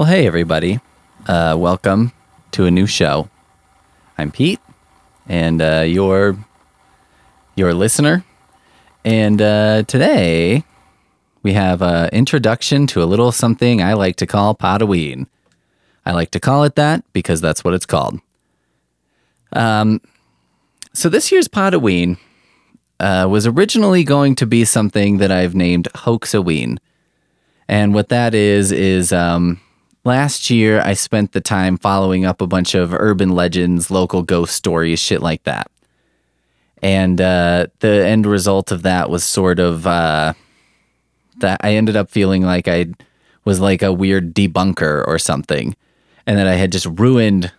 Well, hey, everybody. Uh, welcome to a new show. I'm Pete, and uh, your, your listener. And uh, today we have an introduction to a little something I like to call Potaween. I like to call it that because that's what it's called. Um, so this year's Potaween uh, was originally going to be something that I've named Hoaxaween. And what that is, is um, last year I spent the time following up a bunch of urban legends, local ghost stories, shit like that. And uh, the end result of that was sort of uh, that I ended up feeling like I was like a weird debunker or something, and that I had just ruined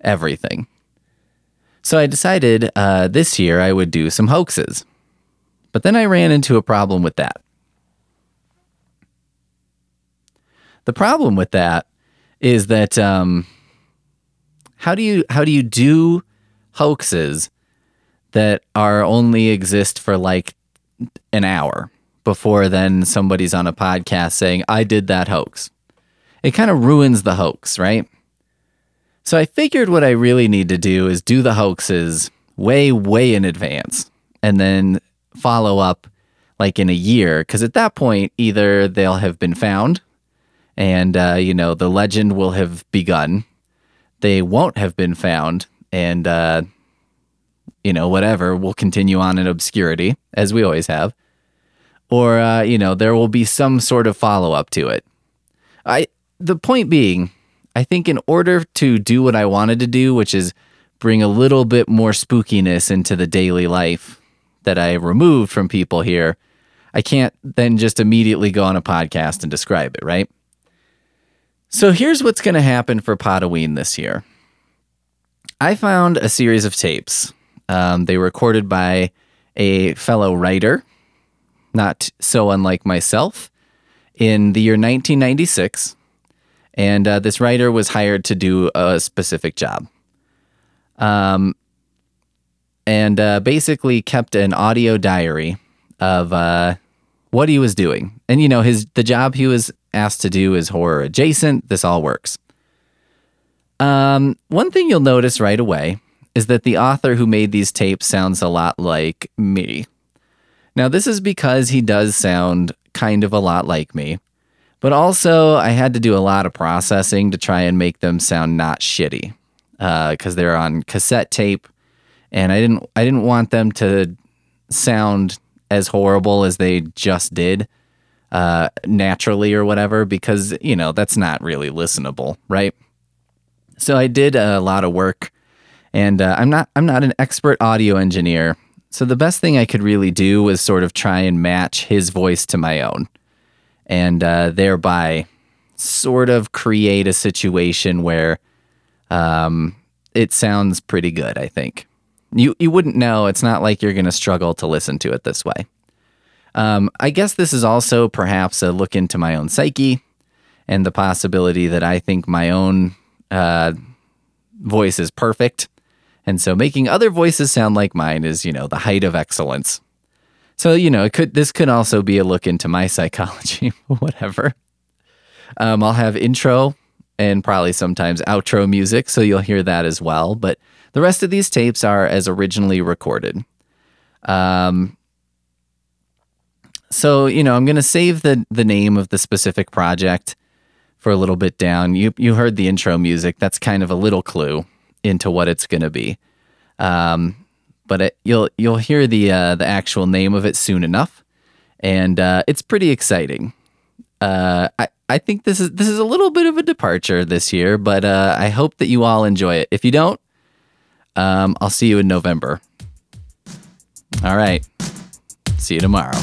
everything. So I decided uh, this year I would do some hoaxes. But then I ran into a problem with that. The problem with that is that um, how do you how do you do hoaxes that are only exist for like an hour before then somebody's on a podcast saying I did that hoax. It kind of ruins the hoax, right? So I figured what I really need to do is do the hoaxes way way in advance and then follow up like in a year because at that point either they'll have been found and uh, you know the legend will have begun. They won't have been found, and uh, you know whatever will continue on in obscurity as we always have, or uh, you know there will be some sort of follow up to it. I the point being, I think in order to do what I wanted to do, which is bring a little bit more spookiness into the daily life that I removed from people here, I can't then just immediately go on a podcast and describe it, right? So here's what's going to happen for Potaween this year. I found a series of tapes. Um, they were recorded by a fellow writer, not so unlike myself, in the year 1996. And uh, this writer was hired to do a specific job. Um, and uh, basically kept an audio diary of uh, what he was doing. And you know, his the job he was asked to do is horror adjacent. This all works. Um, one thing you'll notice right away is that the author who made these tapes sounds a lot like me. Now, this is because he does sound kind of a lot like me, but also I had to do a lot of processing to try and make them sound not shitty because uh, they're on cassette tape, and I didn't I didn't want them to sound as horrible as they just did uh, naturally or whatever, because, you know, that's not really listenable, right? So I did a lot of work and uh, I'm not I'm not an expert audio engineer. So the best thing I could really do was sort of try and match his voice to my own, and uh, thereby sort of create a situation where um, it sounds pretty good. I think you you wouldn't know. It's not like you're going to struggle to listen to it this way. Um, I guess this is also perhaps a look into my own psyche and the possibility that I think my own uh, voice is perfect. And so making other voices sound like mine is, you know, the height of excellence. So, you know, it could this could also be a look into my psychology, whatever. Um, I'll have intro and probably sometimes outro music, so you'll hear that as well. But the rest of these tapes are as originally recorded. Um, so you know, I'm going to save the the name of the specific project for a little bit down. You you heard the intro music. That's kind of a little clue into what it's going to be. Um, but it, you'll you'll hear the uh, the actual name of it soon enough, and uh, it's pretty exciting. Uh, I I think this is this is a little bit of a departure this year, but uh, I hope that you all enjoy it. If you don't, um, I'll see you in November. All right, see you tomorrow.